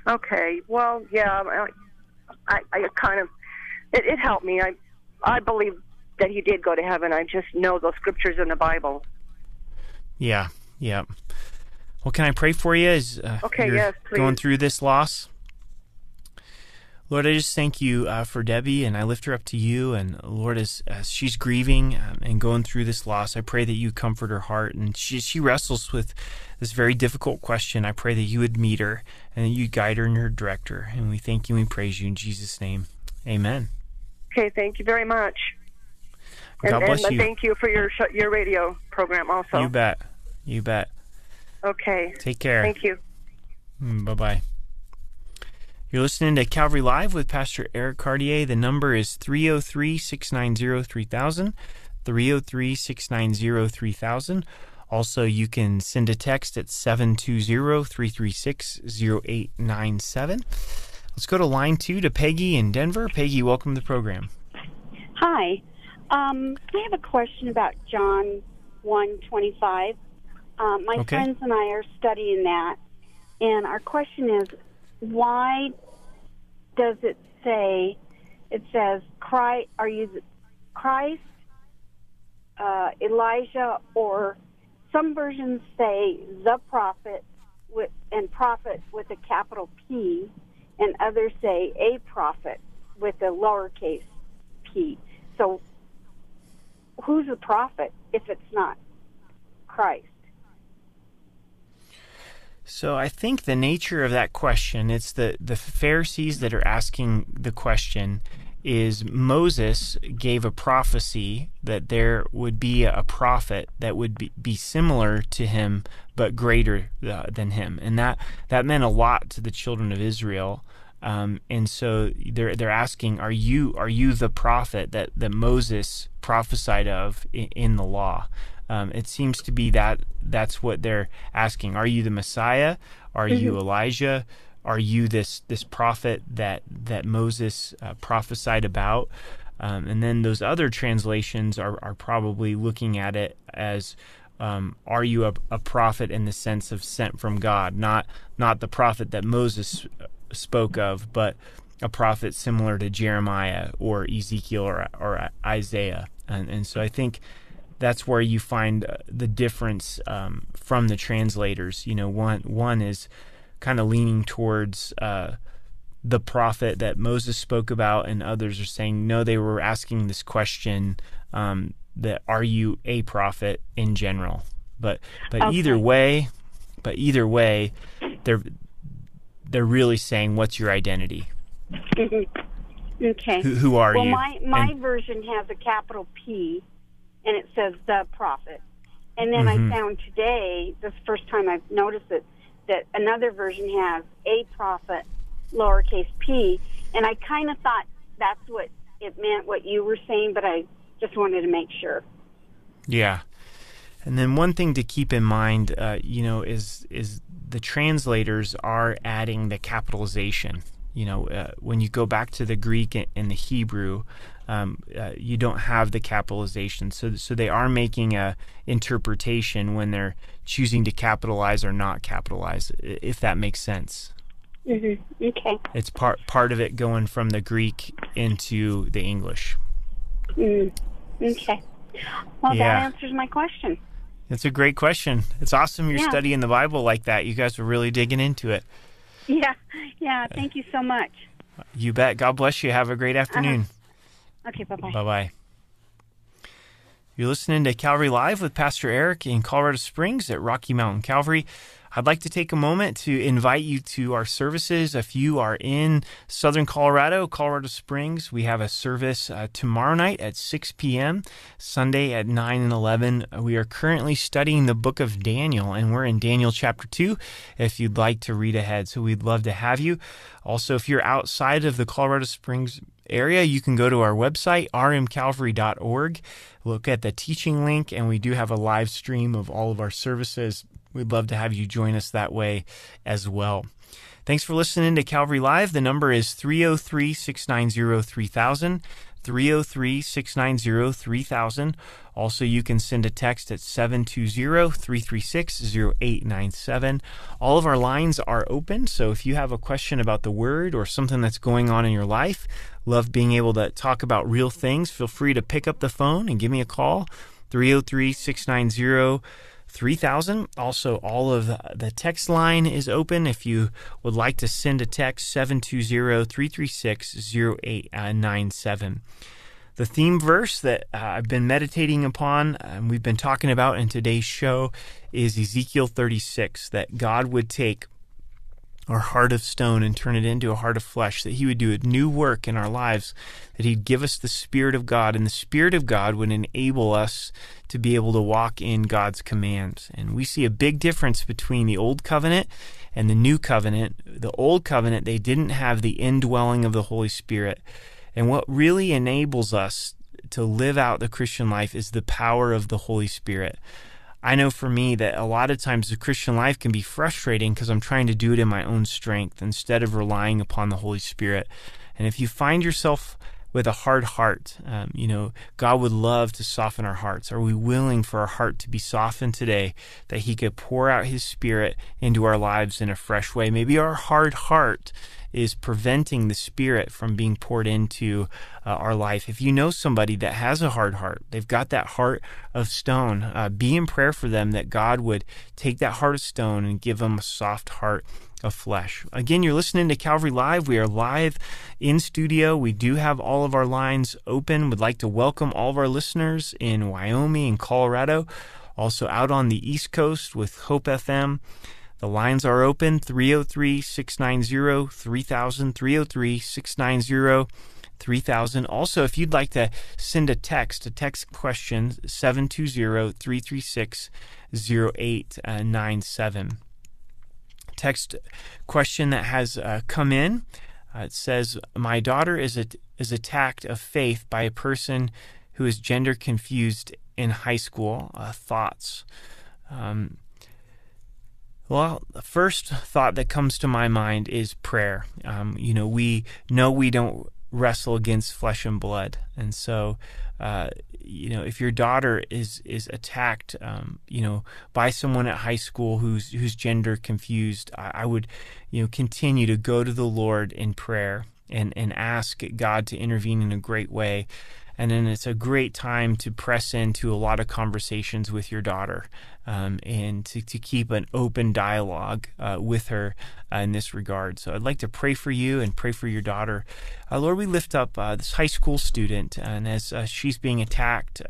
Okay. Well, yeah, I, I, I kind of it, it helped me. I I believe that he did go to heaven. I just know those scriptures in the Bible. Yeah, yeah. Well, can I pray for you as uh, Okay, you're yes, please. going through this loss? Lord, I just thank you uh, for Debbie, and I lift her up to you. And Lord, as, as she's grieving um, and going through this loss, I pray that you comfort her heart. And she she wrestles with this very difficult question. I pray that you would meet her and that you guide her and her director. And we thank you and we praise you in Jesus' name. Amen. Okay. Thank you very much. God and, bless and you. thank you for your your radio program also. You bet. You bet. Okay. Take care. Thank you. Bye bye. You're listening to Calvary Live with Pastor Eric Cartier. The number is 303 690 3000. 303 690 3000. Also, you can send a text at 720 336 0897. Let's go to line two to Peggy in Denver. Peggy, welcome to the program. Hi. Um, I have a question about John 125. Um, my Okay. friends and I are studying that, and our question is why does it say, it says, Christ, are you Christ, uh, Elijah, or some versions say the prophet with, and prophet with a capital P, and others say a prophet with a lowercase p. So, who's the prophet if it's not Christ? So I think the nature of that question, it's the, the Pharisees that are asking the question, is Moses gave a prophecy that there would be a prophet that would be, be similar to him but greater uh, than him, and that that meant a lot to the children of Israel. Um, and so they're they're asking, are you are you the prophet that that Moses prophesied of in, in the law? Um, it seems to be that that's what they're asking. Are you the Messiah? Are you Mhm. Elijah? Are you this this prophet that that Moses uh, prophesied about? Um, and then those other translations are, are probably looking at it as um, are you a, a prophet in the sense of sent from God, not not the prophet that Moses spoke of, but a prophet similar to Jeremiah or Ezekiel or, or Isaiah. And, and so I think that's where you find uh, the difference um, from the translators. You know, one one is kind of leaning towards uh, the prophet that Moses spoke about, and others are saying no. They were asking this question um, that are you a prophet in general? But but okay. either way, but either way, they're they're really saying what's your identity. okay. Who, who are well, you? Well, my my and, version has a capital P, and it says the prophet. And then mm-hmm. I found today, this first time I've noticed it, that another version has a prophet, lowercase p, and I kind of thought that's what it meant, what you were saying, but I just wanted to make sure. Yeah. And then one thing to keep in mind, uh, you know, is is the translators are adding the capitalization. You know, uh, when you go back to the Greek and the Hebrew, um, uh, you don't have the capitalization. So, so they are making a interpretation when they're choosing to capitalize or not capitalize, if that makes sense. Mm-hmm. Okay. It's part part of it going from the Greek into the English. Mm. Okay. Well, yeah. that answers my question. It's a great question. It's awesome you're yeah. studying the Bible like that. You guys are really digging into it. Yeah, yeah. Thank you so much. You bet. God bless you. Have a great afternoon. Uh-huh. Okay, bye bye. Bye bye. You're listening to Calvary Live with Pastor Eric in Colorado Springs at Rocky Mountain Calvary. I'd like to take a moment to invite you to our services. If you are in Southern Colorado, Colorado Springs, we have a service uh, tomorrow night at 6 p.m., Sunday at 9 and 11. We are currently studying the book of Daniel, and we're in Daniel chapter 2 if you'd like to read ahead. So we'd love to have you. Also, if you're outside of the Colorado Springs area, you can go to our website, rmcalvary.org, look at the teaching link, and we do have a live stream of all of our services We'd love to have you join us that way as well. Thanks for listening to Calvary Live. The number is 303 690 3000. 303 690 3000. Also, you can send a text at 720 336 0897. All of our lines are open, so if you have a question about the word or something that's going on in your life, love being able to talk about real things, feel free to pick up the phone and give me a call. 303 690 3000. Also, all of the text line is open. If you would like to send a text, 720 336 0897. The theme verse that uh, I've been meditating upon and we've been talking about in today's show is Ezekiel 36 that God would take our heart of stone and turn it into a heart of flesh, that He would do a new work in our lives, that He'd give us the Spirit of God, and the Spirit of God would enable us to be able to walk in God's commands. And we see a big difference between the Old Covenant and the New Covenant. The Old Covenant, they didn't have the indwelling of the Holy Spirit. And what really enables us to live out the Christian life is the power of the Holy Spirit. I know for me that a lot of times the Christian life can be frustrating because I'm trying to do it in my own strength instead of relying upon the Holy Spirit. And if you find yourself with a hard heart, um, you know, God would love to soften our hearts. Are we willing for our heart to be softened today that He could pour out His Spirit into our lives in a fresh way? Maybe our hard heart is preventing the Spirit from being poured into uh, our life. If you know somebody that has a hard heart, they've got that heart of stone, uh, be in prayer for them that God would take that heart of stone and give them a soft heart of flesh. Again, you're listening to Calvary Live. We are live in studio. We do have all of our lines open. Would like to welcome all of our listeners in Wyoming and Colorado, also out on the East Coast with Hope FM. The lines are open 303 690 3000, 303 690 3000. Also, if you'd like to send a text, a text question 720 336 0897. Text question that has uh, come in. Uh, it says, My daughter is, a, is attacked of faith by a person who is gender confused in high school. Uh, thoughts? Um, well, the first thought that comes to my mind is prayer. Um, you know, we know we don't wrestle against flesh and blood. And so, uh, you know, if your daughter is is attacked, um, you know, by someone at high school who's who's gender confused, I, I would, you know, continue to go to the Lord in prayer and and ask God to intervene in a great way. And then it's a great time to press into a lot of conversations with your daughter um, and to, to keep an open dialogue uh, with her uh, in this regard. So I'd like to pray for you and pray for your daughter. Uh, Lord, we lift up uh, this high school student, and as uh, she's being attacked,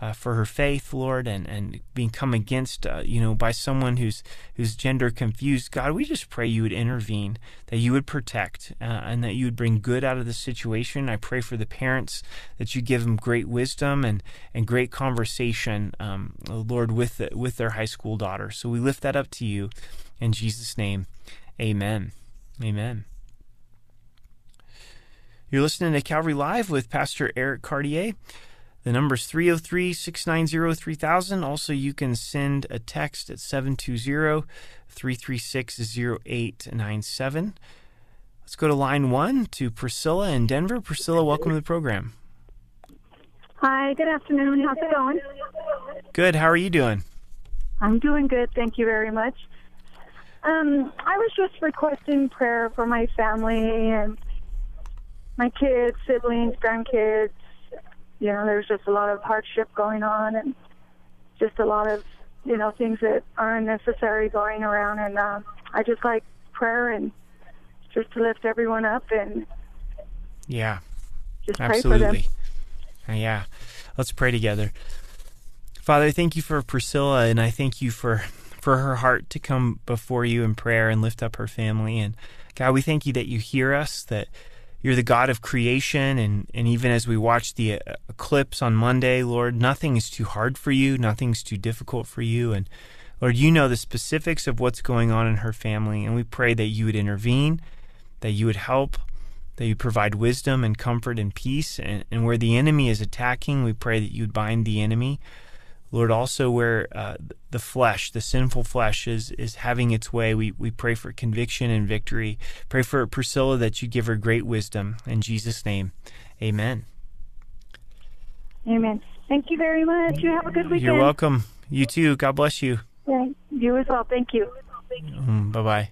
uh, for her faith, Lord, and, and being come against, uh, you know, by someone who's who's gender confused. God, we just pray you would intervene, that you would protect, uh, and that you would bring good out of the situation. I pray for the parents that you give them great wisdom and and great conversation, um, Lord, with the, with their high school daughter. So we lift that up to you, in Jesus' name, Amen, Amen. You're listening to Calvary Live with Pastor Eric Cartier. The number is 303 690 3000. Also, you can send a text at 720 336 0897. Let's go to line one to Priscilla in Denver. Priscilla, welcome to the program. Hi, good afternoon. How's it going? Good. How are you doing? I'm doing good. Thank you very much. Um, I was just requesting prayer for my family and my kids, siblings, grandkids, you know, there's just a lot of hardship going on and just a lot of, you know, things that are unnecessary going around. And uh, I just like prayer and just to lift everyone up and yeah, just absolutely. pray for them. Yeah, let's pray together. Father, thank you for Priscilla, and I thank you for for her heart to come before you in prayer and lift up her family. And God, we thank you that you hear us, that you're the God of creation. And, and even as we watch the uh, eclipse on Monday, Lord, nothing is too hard for you, nothing's too difficult for you. And Lord, you know the specifics of what's going on in her family. And we pray that you would intervene, that you would help, that you provide wisdom and comfort and peace. And, and where the enemy is attacking, we pray that you'd bind the enemy. Lord, also where uh, the flesh, the sinful flesh, is is having its way, we, we pray for conviction and victory. Pray for Priscilla that you give her great wisdom. In Jesus' name, amen. Amen. Thank you very much. You have a good weekend. You're welcome. You too. God bless you. Yeah, you as well. Thank you. Mm, bye bye.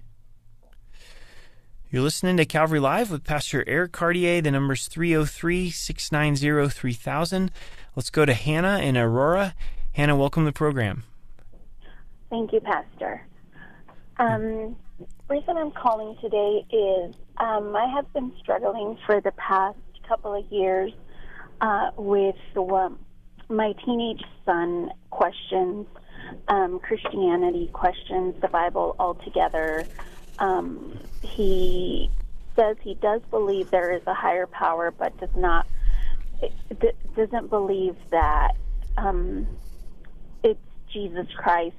You're listening to Calvary Live with Pastor Eric Cartier. The number's 303 690 3000. Let's go to Hannah in Aurora. Hannah, welcome to the program. Thank you, Pastor. Um, reason I'm calling today is um, I have been struggling for the past couple of years uh, with um, my teenage son questions um, Christianity, questions the Bible altogether. Um, he says he does believe there is a higher power, but does not doesn't believe that um, it's Jesus Christ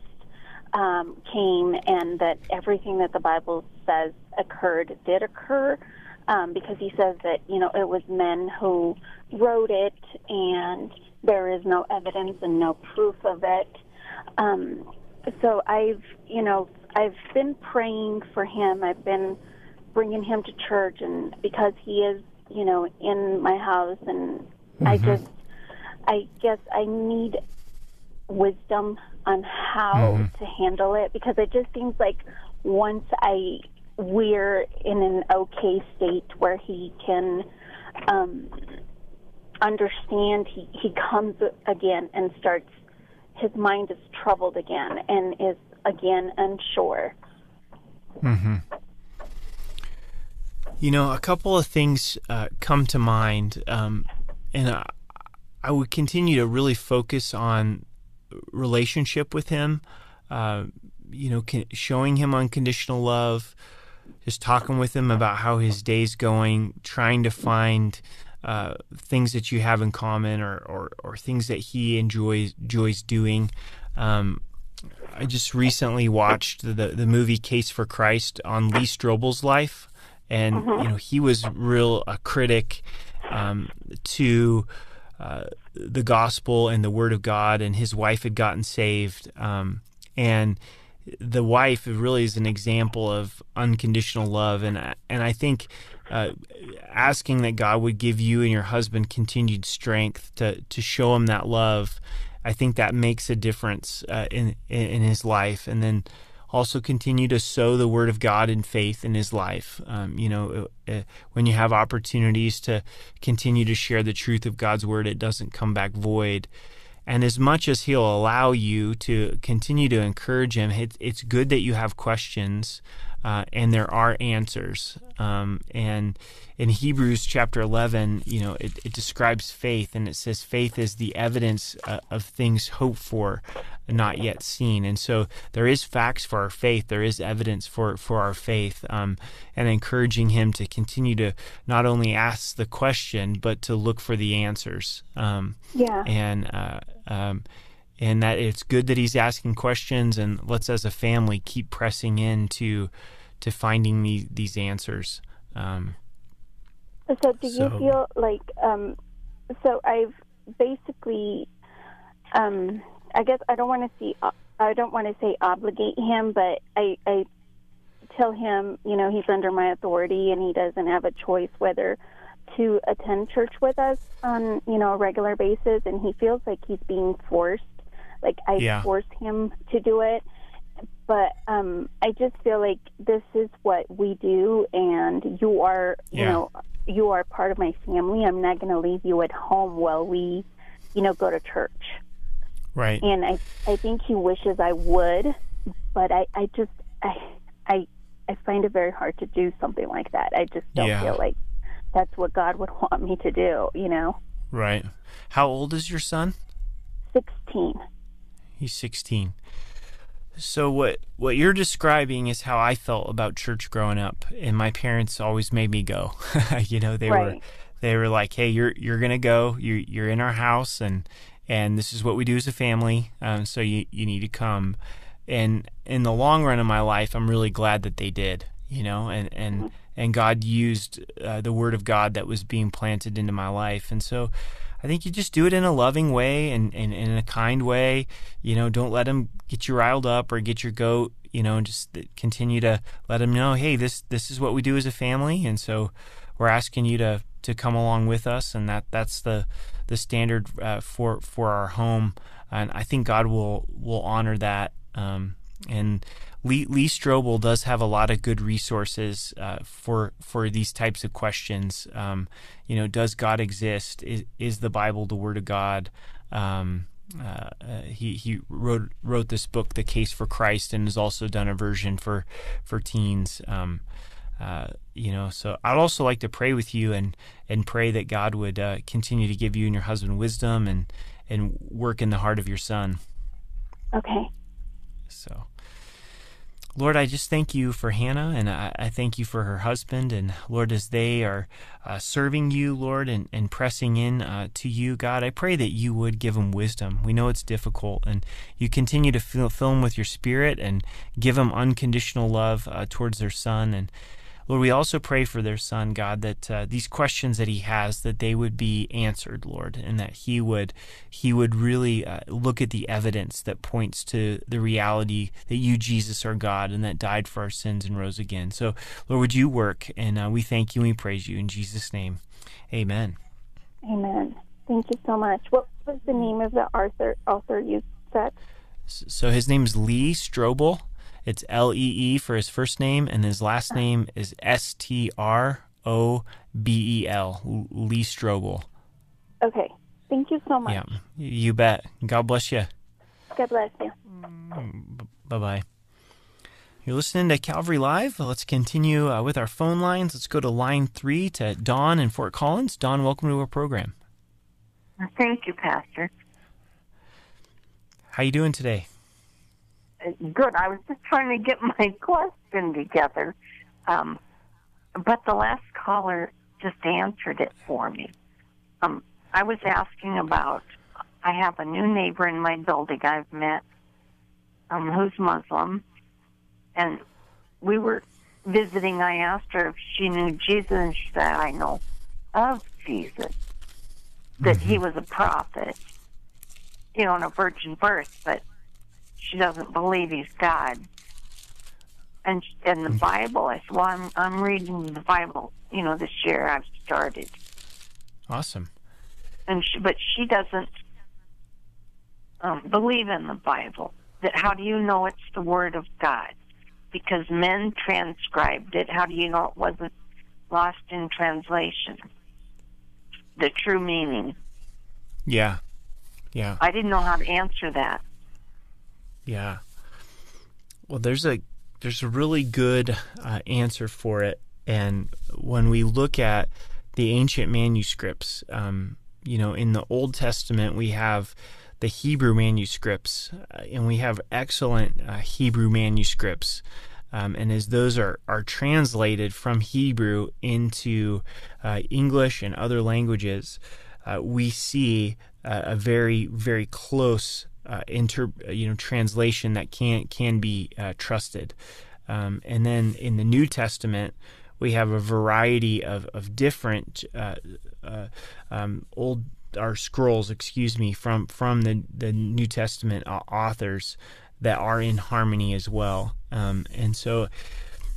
um, came and that everything that the Bible says occurred did occur. Um, because he says that you know it was men who wrote it and there is no evidence and no proof of it. Um, so I've you know I've been praying for him. I've been bringing him to church, and because he is you know in my house, and mm-hmm. I just I guess I need wisdom on how mm-hmm. to handle it because it just seems like once I we're in an okay state where he can um, understand, he he comes again and starts. His mind is troubled again and is again unsure. Mm-hmm. You know, a couple of things uh, come to mind, um, and I, I would continue to really focus on relationship with him. Uh, you know, showing him unconditional love, just talking with him about how his day's going, trying to find uh, things that you have in common or, or, or things that he enjoys enjoys doing. Um, I just recently watched the the movie Case for Christ on Lee Strobel's life, and uh-huh. you know he was real a critic um, to uh, the gospel and the word of God, and his wife had gotten saved. Um, and the wife really is an example of unconditional love, and and I think uh, asking that God would give you and your husband continued strength to to show him that love. I think that makes a difference uh, in in his life, and then also continue to sow the word of God in faith in his life. Um, you know, uh, uh, when you have opportunities to continue to share the truth of God's word, it doesn't come back void. And as much as he'll allow you to continue to encourage him, it, it's good that you have questions uh, and there are answers. Um, and in Hebrews chapter 11, you know, it, it, describes faith and it says faith is the evidence uh, of things hoped for, not yet seen. And so there is facts for our faith. There is evidence for, for our faith um, and encouraging him to continue to not only ask the question, but to look for the answers. Um, yeah. And, uh, um, and that it's good that he's asking questions and let's as a family keep pressing into to finding these these answers. Um, so do so, you feel like um, so i've basically um, i guess i don't want to see i don't want to say obligate him but i i tell him you know he's under my authority and he doesn't have a choice whether to attend church with us on you know a regular basis. And he feels like he's being forced like I yeah. force him to do it. But um, I just feel like this is what we do, and you are, you yeah. know, you are part of my family. I'm not going to leave you at home while we, you know, go to church. Right. And I, I think he wishes I would, but I, I just, I, I, I find it very hard to do something like that. I just don't yeah. feel like that's what God would want me to do. You know. Right. How old is your son? Sixteen. He's 16. So what what you're describing is how I felt about church growing up, and my parents always made me go. you know, they right. were they were like, "Hey, you're you're gonna go. You're you're in our house, and and this is what we do as a family. Um, so you you need to come." And in the long run of my life, I'm really glad that they did. You know, and and mm-hmm. and God used uh, the Word of God that was being planted into my life, and so I think you just do it in a loving way and, and, and, in a kind way. You know, don't let them get you riled up or get your goat. You know, and just continue to let them know, hey, this this is what we do as a family, and so we're asking you to to come along with us, and that that's the the standard uh, for for our home. And I think God will will honor that. Um, and Lee, Lee Strobel does have a lot of good resources uh, for for these types of questions. Um, you know, does God exist? Is, is the Bible the Word of God? Um, uh, uh, he he wrote wrote this book, The Case for Christ, and has also done a version for for teens. Um, uh, you know, so I'd also like to pray with you and and pray that God would uh, continue to give you and your husband wisdom and and work in the heart of your son. Okay. So. Lord, I just thank you for Hannah, and I, I thank you for her husband. And Lord, as they are uh, serving you, Lord, and, and pressing in uh, to you, God, I pray that you would give them wisdom. We know it's difficult, and you continue to fill, fill them with your spirit and give them unconditional love uh, towards their son. And Lord, we also pray for their son, God, that uh, these questions that he has, that they would be answered, Lord, and that he would he would really uh, look at the evidence that points to the reality that you, Jesus, are God, and that died for our sins and rose again. So, Lord, would you work? And uh, we thank you and we praise you in Jesus' name. Amen. Amen. Thank you so much. What was the name of the author author you said? So his name is Lee Strobel. It's L E E for his first name, and his last name is S T R O B E L, Lee Strobel. Okay. Thank you so much. Yeah, you bet. God bless you. God bless you. Bye bye. You're listening to Calvary Live. Let's continue uh, with our phone lines. Let's go to line three to Dawn in Fort Collins. Dawn, welcome to our program. Thank you, Pastor. How you doing today? Good. I was just trying to get my question together. Um, but the last caller just answered it for me. Um, I was asking about, I have a new neighbor in my building I've met um, who's Muslim. And we were visiting. I asked her if she knew Jesus, and she said, I know of Jesus, that mm-hmm. he was a prophet, you know, and a virgin birth, but she doesn't believe he's God. And and the Bible, I said, well, I'm I'm reading the Bible. You know, this year I've started. Awesome. And she, but she doesn't um, believe in the Bible. That how do you know it's the Word of God? Because men transcribed it. How do you know it wasn't lost in translation? The true meaning. Yeah. Yeah. I didn't know how to answer that. Yeah. Well, there's a there's a really good uh, answer for it, and when we look at the ancient manuscripts, um, you know, in the Old Testament we have the Hebrew manuscripts, uh, and we have excellent uh, Hebrew manuscripts. Um, and as those are, are translated from Hebrew into uh, English and other languages, uh, we see a very, very close uh, inter, you know, translation that can can be uh, trusted. Um, and then in the New Testament, we have a variety of of different um, old our scrolls, excuse me, from from the the New Testament uh, authors that are in harmony as well. Um, and so,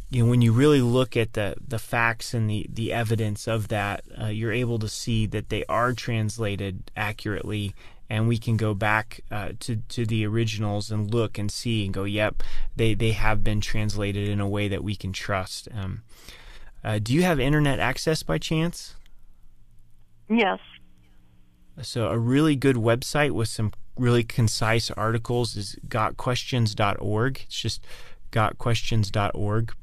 you know, when you really look at the the facts and the the evidence of that, uh, you're able to see that they are translated accurately. And we can go back uh, to to the originals and look and see and go, yep, they they have been translated in a way that we can trust. Um, uh, do you have internet access by chance? Yes. So, a really good website with some really concise articles is gotquestions.org. It's just gotquestions.org.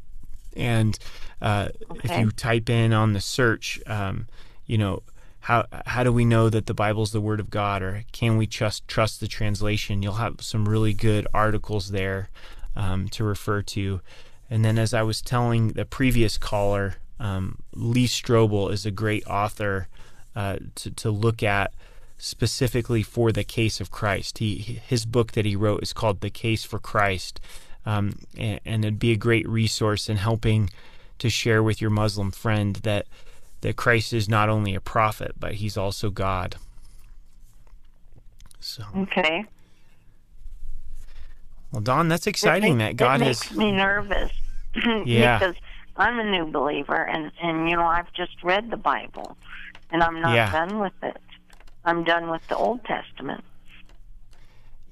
And uh, okay. if you type in on the search, um, you know, how how do we know that the Bible is the Word of God, or can we trust trust the translation? You'll have some really good articles there um, to refer to. And then, as I was telling the previous caller, um, Lee Strobel is a great author uh, to to look at specifically for the case of Christ. He his book that he wrote is called The Case for Christ, um, and, and, it'd be a great resource in helping to share with your Muslim friend that that Christ is not only a prophet but he's also God. So okay. Well, Dawn, that's exciting. Makes, that God it has makes me nervous. yeah. because I'm a new believer, and and you know I've just read the Bible, and I'm not yeah. done with it. I'm done with the Old Testament.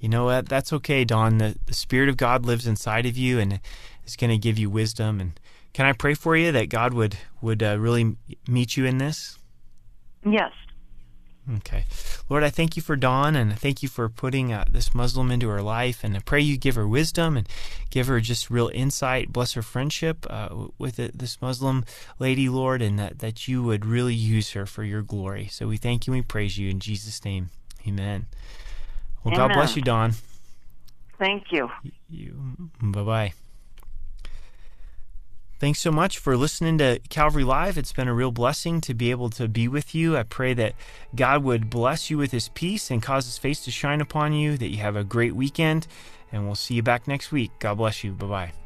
You know what? That's okay, Dawn. The, the Spirit of God lives inside of you and is going to give you wisdom. And can I pray for you that God would would uh, really meet you in this? Yes. Okay. Lord, I thank you for Dawn and I thank you for putting uh, this Muslim into her life. And I pray you give her wisdom and give her just real insight. Bless her friendship uh, with it, this Muslim lady, Lord, and that, that you would really use her for your glory. So we thank you and we praise you in Jesus' name. Amen. Well, Amen. God bless you, Dawn. Thank you. You. Bye bye. Thanks so much for listening to Calvary Live. It's been a real blessing to be able to be with you. I pray that God would bless you with his peace and cause his face to shine upon you, that you have a great weekend, and we'll see you back next week. God bless you. Bye bye.